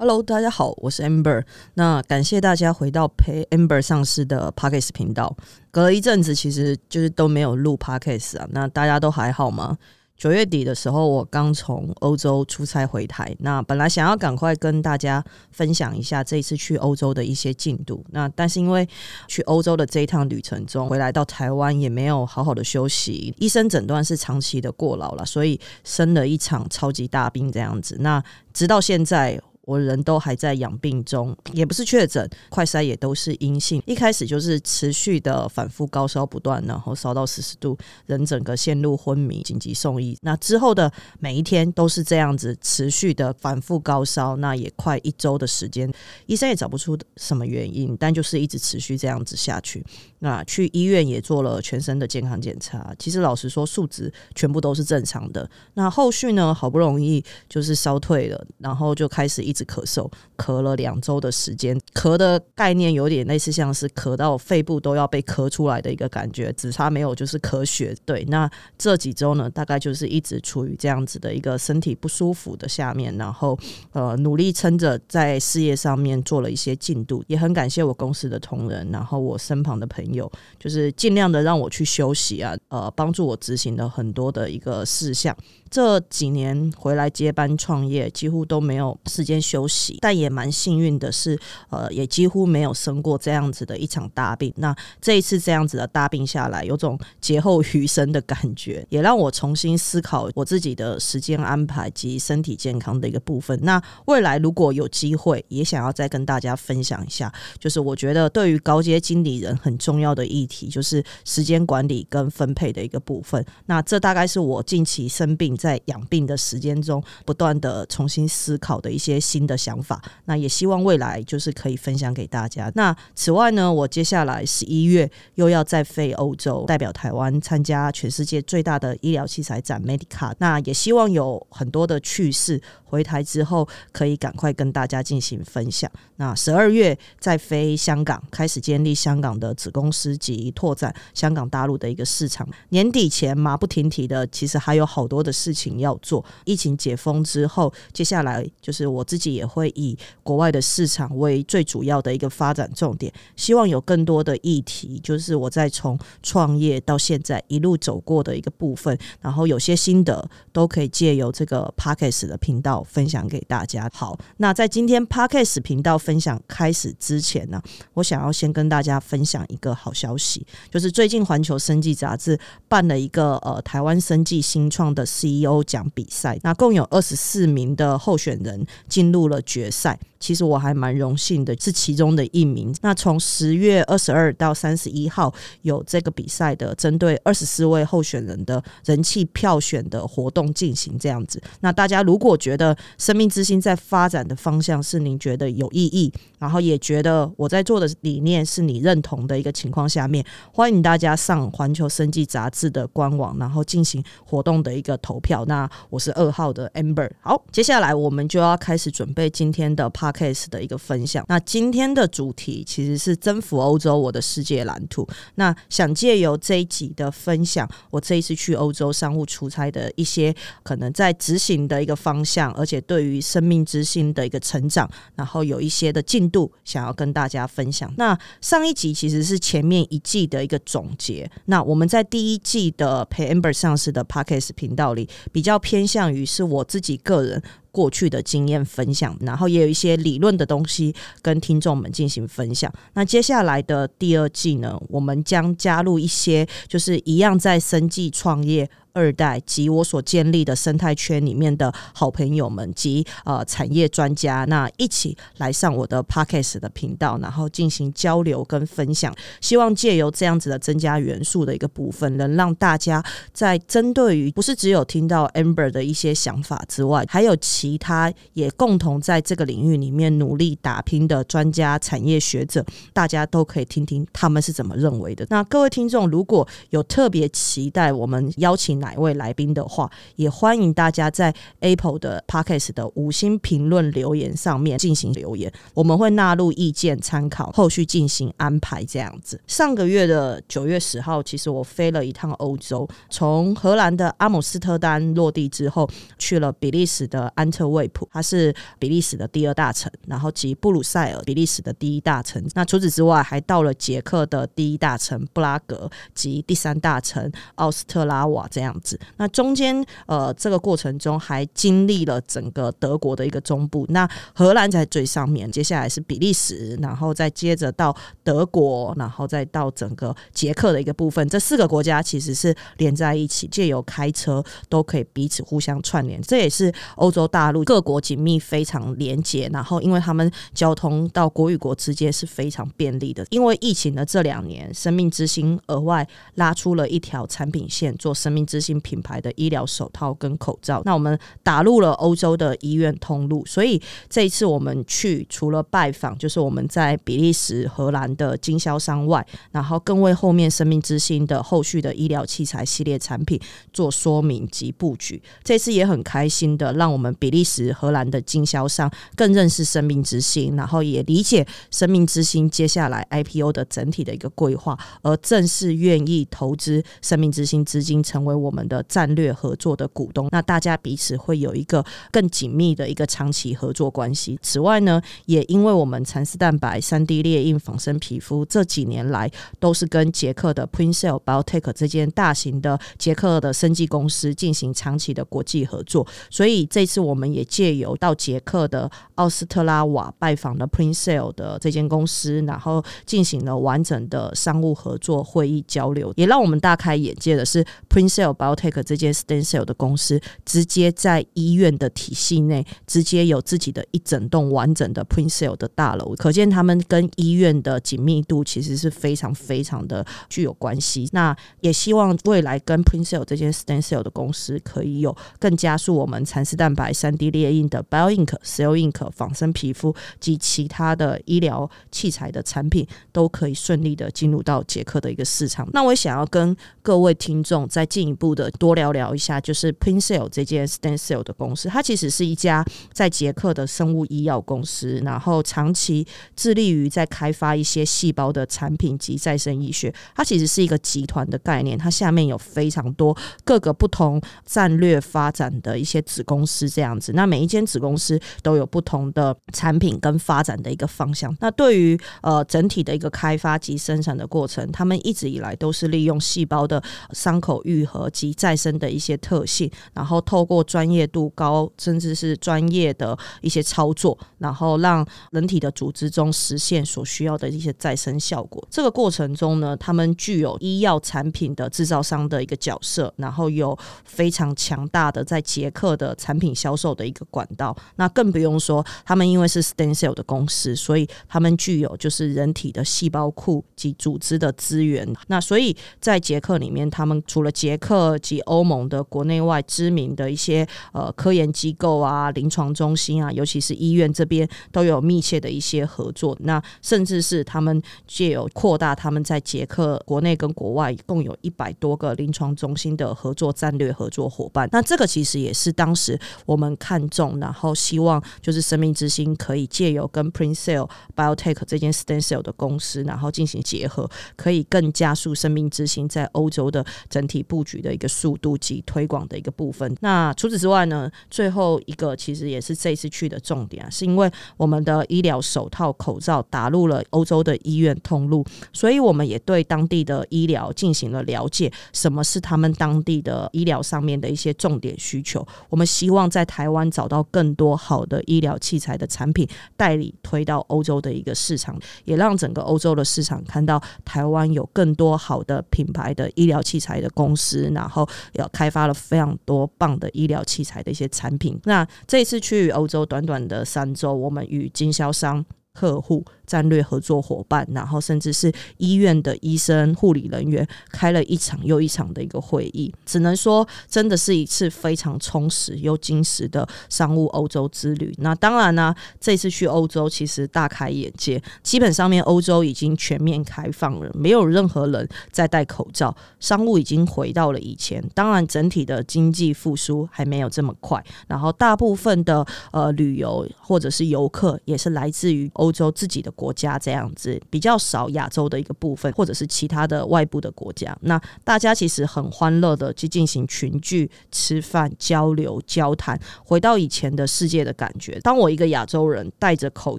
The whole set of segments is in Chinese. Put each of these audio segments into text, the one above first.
Hello，大家好，我是 Amber。那感谢大家回到陪 Amber 上市的 Podcast 频道。隔了一阵子，其实就是都没有录 Podcast 啊。那大家都还好吗？九月底的时候，我刚从欧洲出差回台。那本来想要赶快跟大家分享一下这一次去欧洲的一些进度。那但是因为去欧洲的这一趟旅程中，回来到台湾也没有好好的休息，医生诊断是长期的过劳了，所以生了一场超级大病这样子。那直到现在。我人都还在养病中，也不是确诊，快筛也都是阴性。一开始就是持续的反复高烧不断，然后烧到四十度，人整个陷入昏迷，紧急送医。那之后的每一天都是这样子持续的反复高烧，那也快一周的时间，医生也找不出什么原因，但就是一直持续这样子下去。那去医院也做了全身的健康检查，其实老实说数值全部都是正常的。那后续呢，好不容易就是烧退了，然后就开始一直。咳嗽，咳了两周的时间，咳的概念有点类似，像是咳到肺部都要被咳出来的一个感觉，只差没有就是咳血。对，那这几周呢，大概就是一直处于这样子的一个身体不舒服的下面，然后呃努力撑着在事业上面做了一些进度，也很感谢我公司的同仁，然后我身旁的朋友，有就是尽量的让我去休息啊，呃，帮助我执行了很多的一个事项。这几年回来接班创业，几乎都没有时间休息，但也蛮幸运的是，呃，也几乎没有生过这样子的一场大病。那这一次这样子的大病下来，有种劫后余生的感觉，也让我重新思考我自己的时间安排及身体健康的一个部分。那未来如果有机会，也想要再跟大家分享一下，就是我觉得对于高阶经理人很重要的议题，就是时间管理跟分配的一个部分。那这大概是我近期生病。在养病的时间中，不断的重新思考的一些新的想法，那也希望未来就是可以分享给大家。那此外呢，我接下来十一月又要再飞欧洲，代表台湾参加全世界最大的医疗器材展 Medica。那也希望有很多的趣事，回台之后可以赶快跟大家进行分享。那十二月再飞香港，开始建立香港的子公司及拓展香港大陆的一个市场。年底前马不停蹄的，其实还有好多的事。事情要做，疫情解封之后，接下来就是我自己也会以国外的市场为最主要的一个发展重点，希望有更多的议题，就是我在从创业到现在一路走过的一个部分，然后有些心得都可以借由这个 Parkes 的频道分享给大家。好，那在今天 Parkes 频道分享开始之前呢，我想要先跟大家分享一个好消息，就是最近环球生计杂志办了一个呃台湾生计新创的 C。CEO 奖比赛，那共有二十四名的候选人进入了决赛。其实我还蛮荣幸的，是其中的一名。那从十月二十二到三十一号有这个比赛的，针对二十四位候选人的人气票选的活动进行这样子。那大家如果觉得生命之星在发展的方向是您觉得有意义，然后也觉得我在做的理念是你认同的一个情况下面，欢迎大家上环球生计杂志的官网，然后进行活动的一个投票。那我是二号的 Amber。好，接下来我们就要开始准备今天的 Part。case 的一个分享。那今天的主题其实是征服欧洲，我的世界蓝图。那想借由这一集的分享，我这一次去欧洲商务出差的一些可能在执行的一个方向，而且对于生命之星的一个成长，然后有一些的进度想要跟大家分享。那上一集其实是前面一季的一个总结。那我们在第一季的陪 Amber 上市的 Podcast 频道里，比较偏向于是我自己个人。过去的经验分享，然后也有一些理论的东西跟听众们进行分享。那接下来的第二季呢，我们将加入一些就是一样在生计创业。二代及我所建立的生态圈里面的好朋友们及呃产业专家，那一起来上我的 podcast 的频道，然后进行交流跟分享。希望借由这样子的增加元素的一个部分，能让大家在针对于不是只有听到 Amber 的一些想法之外，还有其他也共同在这个领域里面努力打拼的专家、产业学者，大家都可以听听他们是怎么认为的。那各位听众如果有特别期待我们邀请。哪一位来宾的话，也欢迎大家在 Apple 的 Podcast 的五星评论留言上面进行留言，我们会纳入意见参考，后续进行安排这样子。上个月的九月十号，其实我飞了一趟欧洲，从荷兰的阿姆斯特丹落地之后，去了比利时的安特卫普，它是比利时的第二大城，然后及布鲁塞尔，比利时的第一大城。那除此之外，还到了捷克的第一大城布拉格及第三大城奥斯特拉瓦这样样子。那中间呃，这个过程中还经历了整个德国的一个中部，那荷兰在最上面，接下来是比利时，然后再接着到德国，然后再到整个捷克的一个部分。这四个国家其实是连在一起，借由开车都可以彼此互相串联。这也是欧洲大陆各国紧密非常连接，然后因为他们交通到国与国之间是非常便利的。因为疫情的这两年，生命之星额外拉出了一条产品线，做生命之新品牌的医疗手套跟口罩。那我们打入了欧洲的医院通路，所以这一次我们去除了拜访，就是我们在比利时、荷兰的经销商外，然后更为后面生命之星的后续的医疗器材系列产品做说明及布局。这次也很开心的，让我们比利时、荷兰的经销商更认识生命之星，然后也理解生命之星接下来 IPO 的整体的一个规划，而正式愿意投资生命之星资金，成为我我们的战略合作的股东。那大家彼此会有一个更紧密的一个长期合作关系。此外呢，也因为我们蚕丝蛋白、三 D 列印仿生皮肤这几年来都是跟捷克的 Princel Biotech 这间大型的捷克的生技公司进行长期的国际合作，所以这次我们也借由到捷克的奥斯特拉瓦拜访了 Princell 的这间公司，然后进行了完整的商务合作会议交流，也让我们大开眼界的是 Princell Biotech 这间 Stem Cell 的公司，直接在医院的体系内，直接有自己的一整栋完整的 Princell 的大楼，可见他们跟医院的紧密度其实是非常非常的具有关系。那也希望未来跟 Princell 这间 Stem Cell 的公司可以有更加速我们蚕丝蛋白、三 D 列印的 Bio Ink、Cell Ink 仿生皮肤及其他的医疗器材的产品，都可以顺利的进入到捷克的一个市场。那我想要跟各位听众再进一步的多聊聊一下，就是 Princell 这间 Stem Cell 的公司，它其实是一家在捷克的生物医药公司，然后长期致力于在开发一些细胞的产品及再生医学。它其实是一个集团的概念，它下面有非常多各个不同战略发展的一些子公司，这样子。那每一间子公司都有不同的产品跟发展的一个方向。那对于呃整体的一个开发及生产的过程，他们一直以来都是利用细胞的伤口愈合及再生的一些特性，然后透过专业度高，甚至是专业的一些操作，然后让人体的组织中实现所需要的一些再生效果。这个过程中呢，他们具有医药产品的制造商的一个角色，然后有非常强大的在捷克的产品销售的一个管道。那更不用说，他们因为是 Stem Cell 的公司，所以他们具有就是人体的细胞库及组织的资源。那所以在捷克里面，他们除了捷克及欧盟的国内外知名的一些呃科研机构啊、临床中心啊，尤其是医院这边都有密切的一些合作。那甚至是他们借有扩大他们在捷克国内跟国外共有一百多个临床中心的合作战略合作伙伴。那这个其实也是当时我们看中，然后希望就是生命之星可以借由跟 Princell Biotech 这间 Stem Cell 的公司，然后进行结合，可以更加速生命之星在欧洲的整体布局的一个速度及推广的一个部分。那除此之外呢，最后一个其实也是这次去的重点啊，是因为我们的医疗手套、口罩打入了欧洲的医院通路，所以我们也对当地的医疗进行了了解，什么是他们当地的医疗上面的一些重点需求。我们希望在台湾找到更多好的医疗器材的产品代理推到欧洲的一个市场，也让整个欧洲的市场看到台湾有更多好的品牌的医疗器材的公司，然后要开发了非常多棒的医疗器材的一些产品。那这一次去欧洲短短的三周，我们与经销商。客户、战略合作伙伴，然后甚至是医院的医生、护理人员，开了一场又一场的一个会议。只能说，真的是一次非常充实又精实的商务欧洲之旅。那当然呢，这次去欧洲其实大开眼界，基本上面欧洲已经全面开放了，没有任何人在戴口罩，商务已经回到了以前。当然，整体的经济复苏还没有这么快。然后，大部分的呃旅游或者是游客也是来自于。欧洲自己的国家这样子比较少，亚洲的一个部分，或者是其他的外部的国家。那大家其实很欢乐的去进行群聚、吃饭、交流、交谈，回到以前的世界的感觉。当我一个亚洲人戴着口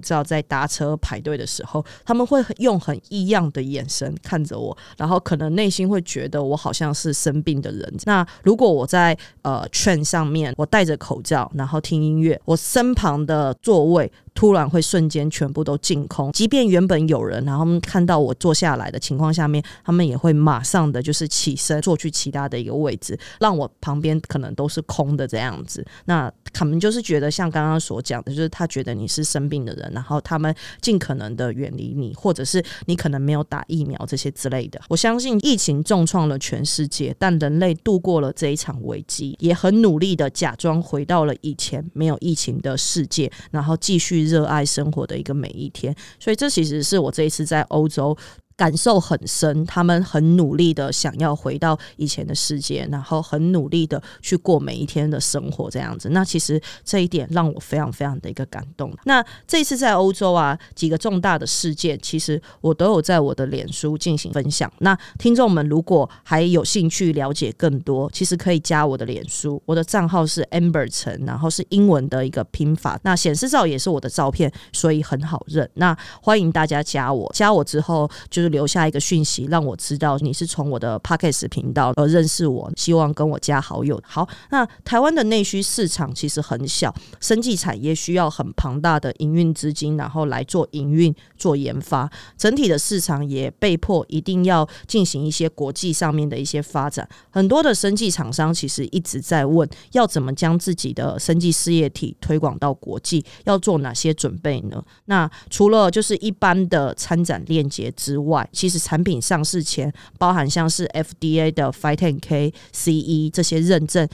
罩在搭车排队的时候，他们会用很异样的眼神看着我，然后可能内心会觉得我好像是生病的人。那如果我在呃券上面，我戴着口罩，然后听音乐，我身旁的座位。突然会瞬间全部都净空，即便原本有人，然后他们看到我坐下来的情况下面，他们也会马上的就是起身坐去其他的一个位置，让我旁边可能都是空的这样子。那他们就是觉得像刚刚所讲的，就是他觉得你是生病的人，然后他们尽可能的远离你，或者是你可能没有打疫苗这些之类的。我相信疫情重创了全世界，但人类度过了这一场危机，也很努力的假装回到了以前没有疫情的世界，然后继续。热爱生活的一个每一天，所以这其实是我这一次在欧洲。感受很深，他们很努力的想要回到以前的世界，然后很努力的去过每一天的生活，这样子。那其实这一点让我非常非常的一个感动。那这次在欧洲啊，几个重大的事件，其实我都有在我的脸书进行分享。那听众们如果还有兴趣了解更多，其实可以加我的脸书，我的账号是 Amber 陈，然后是英文的一个拼法。那显示照也是我的照片，所以很好认。那欢迎大家加我，加我之后就。是留下一个讯息，让我知道你是从我的 Pockets 频道而认识我，希望跟我加好友。好，那台湾的内需市场其实很小，生技产业需要很庞大的营运资金，然后来做营运、做研发。整体的市场也被迫一定要进行一些国际上面的一些发展。很多的生技厂商其实一直在问，要怎么将自己的生技事业体推广到国际，要做哪些准备呢？那除了就是一般的参展链接之外，其实产品上市前，包含像是 FDA 的 Five Ten K CE 这些认证。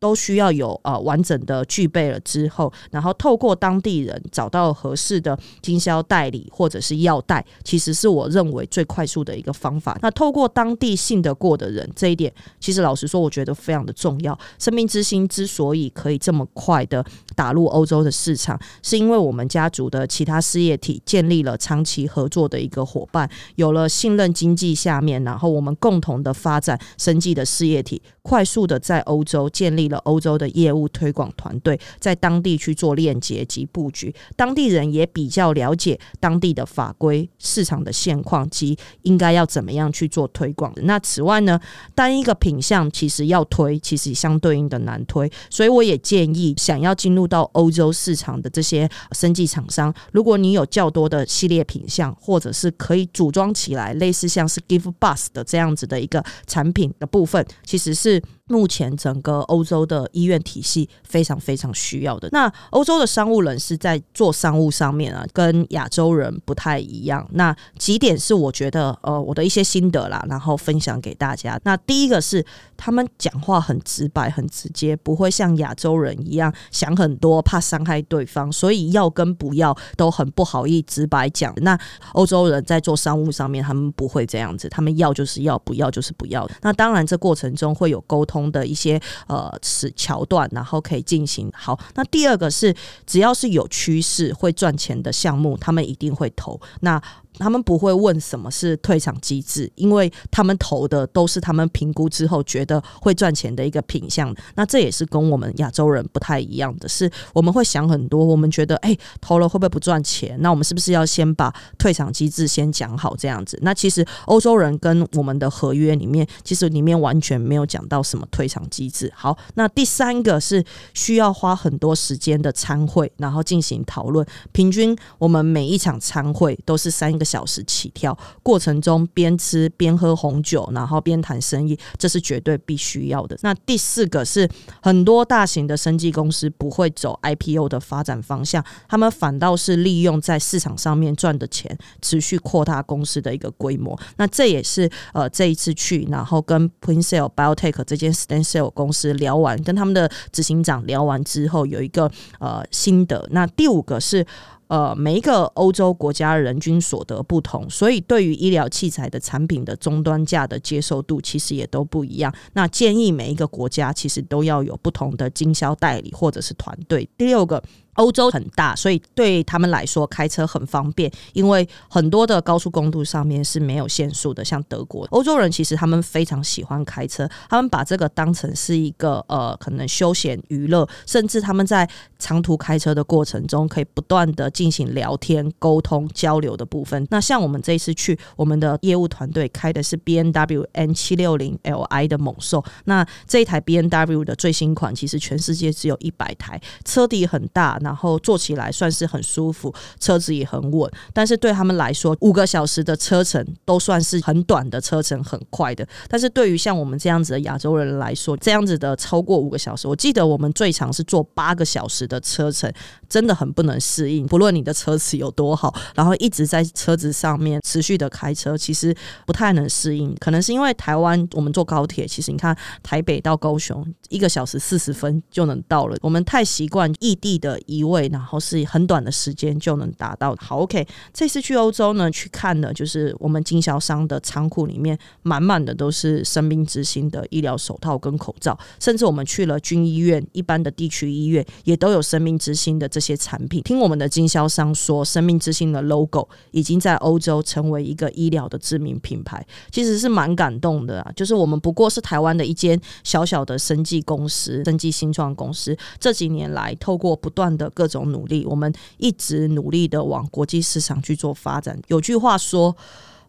都需要有呃完整的具备了之后，然后透过当地人找到合适的经销代理或者是药代，其实是我认为最快速的一个方法。那透过当地信得过的人，这一点其实老实说，我觉得非常的重要。生命之星之所以可以这么快的打入欧洲的市场，是因为我们家族的其他事业体建立了长期合作的一个伙伴，有了信任经济下面，然后我们共同的发展生计的事业体，快速的在欧洲建立。了欧洲的业务推广团队在当地去做链接及布局，当地人也比较了解当地的法规、市场的现况及应该要怎么样去做推广。那此外呢，单一个品相其实要推，其实相对应的难推，所以我也建议想要进入入到欧洲市场的这些生技厂商，如果你有较多的系列品相，或者是可以组装起来，类似像是 Give Bus 的这样子的一个产品的部分，其实是。目前整个欧洲的医院体系非常非常需要的。那欧洲的商务人士在做商务上面啊，跟亚洲人不太一样。那几点是我觉得呃我的一些心得啦，然后分享给大家。那第一个是他们讲话很直白、很直接，不会像亚洲人一样想很多，怕伤害对方，所以要跟不要都很不好意直白讲。那欧洲人在做商务上面，他们不会这样子，他们要就是要，不要就是不要。那当然这过程中会有沟通。的一些呃是桥段，然后可以进行好。那第二个是，只要是有趋势会赚钱的项目，他们一定会投。那他们不会问什么是退场机制，因为他们投的都是他们评估之后觉得会赚钱的一个品相。那这也是跟我们亚洲人不太一样的是，我们会想很多，我们觉得哎投了会不会不赚钱？那我们是不是要先把退场机制先讲好这样子？那其实欧洲人跟我们的合约里面，其实里面完全没有讲到什么退场机制。好，那第三个是需要花很多时间的参会，然后进行讨论。平均我们每一场参会都是三。个小时起跳，过程中边吃边喝红酒，然后边谈生意，这是绝对必须要的。那第四个是很多大型的生技公司不会走 IPO 的发展方向，他们反倒是利用在市场上面赚的钱，持续扩大公司的一个规模。那这也是呃这一次去，然后跟 p r i n c e l Biotech 这间 Stem Cell 公司聊完，跟他们的执行长聊完之后，有一个呃心得。那第五个是。呃，每一个欧洲国家人均所得不同，所以对于医疗器材的产品的终端价的接受度其实也都不一样。那建议每一个国家其实都要有不同的经销代理或者是团队。第六个。欧洲很大，所以对他们来说开车很方便，因为很多的高速公路上面是没有限速的。像德国，欧洲人其实他们非常喜欢开车，他们把这个当成是一个呃可能休闲娱乐，甚至他们在长途开车的过程中可以不断的进行聊天、沟通、交流的部分。那像我们这一次去，我们的业务团队开的是 B N W N 七六零 L I 的猛兽，那这一台 B N W 的最新款，其实全世界只有一百台，车底很大。那然后坐起来算是很舒服，车子也很稳。但是对他们来说，五个小时的车程都算是很短的车程，很快的。但是对于像我们这样子的亚洲人来说，这样子的超过五个小时，我记得我们最长是坐八个小时的车程，真的很不能适应。不论你的车子有多好，然后一直在车子上面持续的开车，其实不太能适应。可能是因为台湾我们坐高铁，其实你看台北到高雄一个小时四十分就能到了，我们太习惯异地的。移一位，然后是很短的时间就能达到。好，OK，这次去欧洲呢，去看的就是我们经销商的仓库里面满满的都是生命之星的医疗手套跟口罩，甚至我们去了军医院、一般的地区医院，也都有生命之星的这些产品。听我们的经销商说，生命之星的 logo 已经在欧洲成为一个医疗的知名品牌，其实是蛮感动的啊。就是我们不过是台湾的一间小小的生技公司、生技新创公司，这几年来透过不断的各种努力，我们一直努力的往国际市场去做发展。有句话说。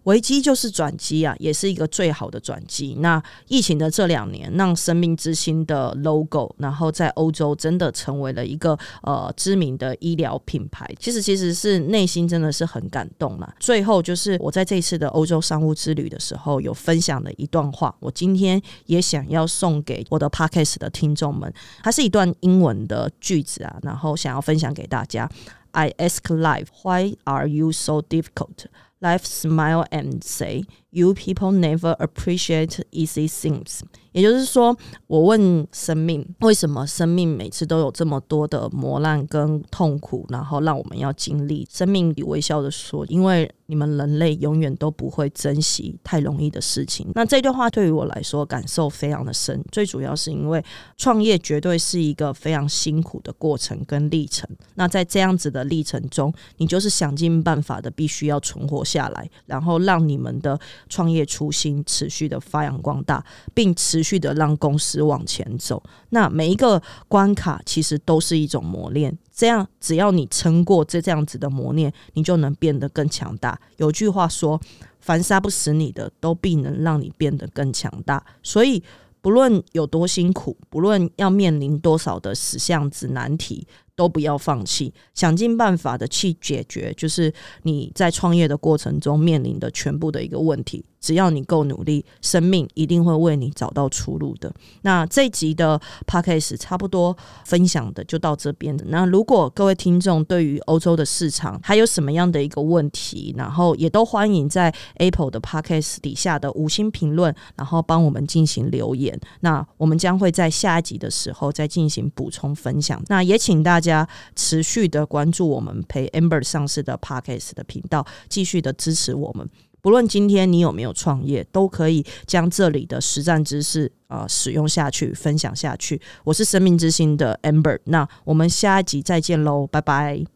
危机就是转机啊，也是一个最好的转机。那疫情的这两年，让生命之星的 logo，然后在欧洲真的成为了一个呃知名的医疗品牌。其实其实是内心真的是很感动啦。最后就是我在这次的欧洲商务之旅的时候，有分享的一段话，我今天也想要送给我的 podcast 的听众们。它是一段英文的句子啊，然后想要分享给大家。I ask life, why are you so difficult? Life smile and say, "You people never appreciate easy things." 也就是说，我问生命，为什么生命每次都有这么多的磨难跟痛苦，然后让我们要经历？生命微笑的说：“因为你们人类永远都不会珍惜太容易的事情。”那这段话对于我来说感受非常的深。最主要是因为创业绝对是一个非常辛苦的过程跟历程。那在这样子的历程中，你就是想尽办法的必须要存活下来，然后让你们的创业初心持续的发扬光大，并持。续的让公司往前走，那每一个关卡其实都是一种磨练。这样，只要你撑过这这样子的磨练，你就能变得更强大。有句话说：“凡杀不死你的，都必能让你变得更强大。”所以，不论有多辛苦，不论要面临多少的死巷子难题。都不要放弃，想尽办法的去解决，就是你在创业的过程中面临的全部的一个问题。只要你够努力，生命一定会为你找到出路的。那这集的 podcast 差不多分享的就到这边的。那如果各位听众对于欧洲的市场还有什么样的一个问题，然后也都欢迎在 Apple 的 podcast 底下的五星评论，然后帮我们进行留言。那我们将会在下一集的时候再进行补充分享。那也请大家。持续的关注我们陪 Amber 上市的 Parkes 的频道，继续的支持我们。不论今天你有没有创业，都可以将这里的实战知识啊使用下去，分享下去。我是生命之星的 Amber，那我们下一集再见喽，拜拜。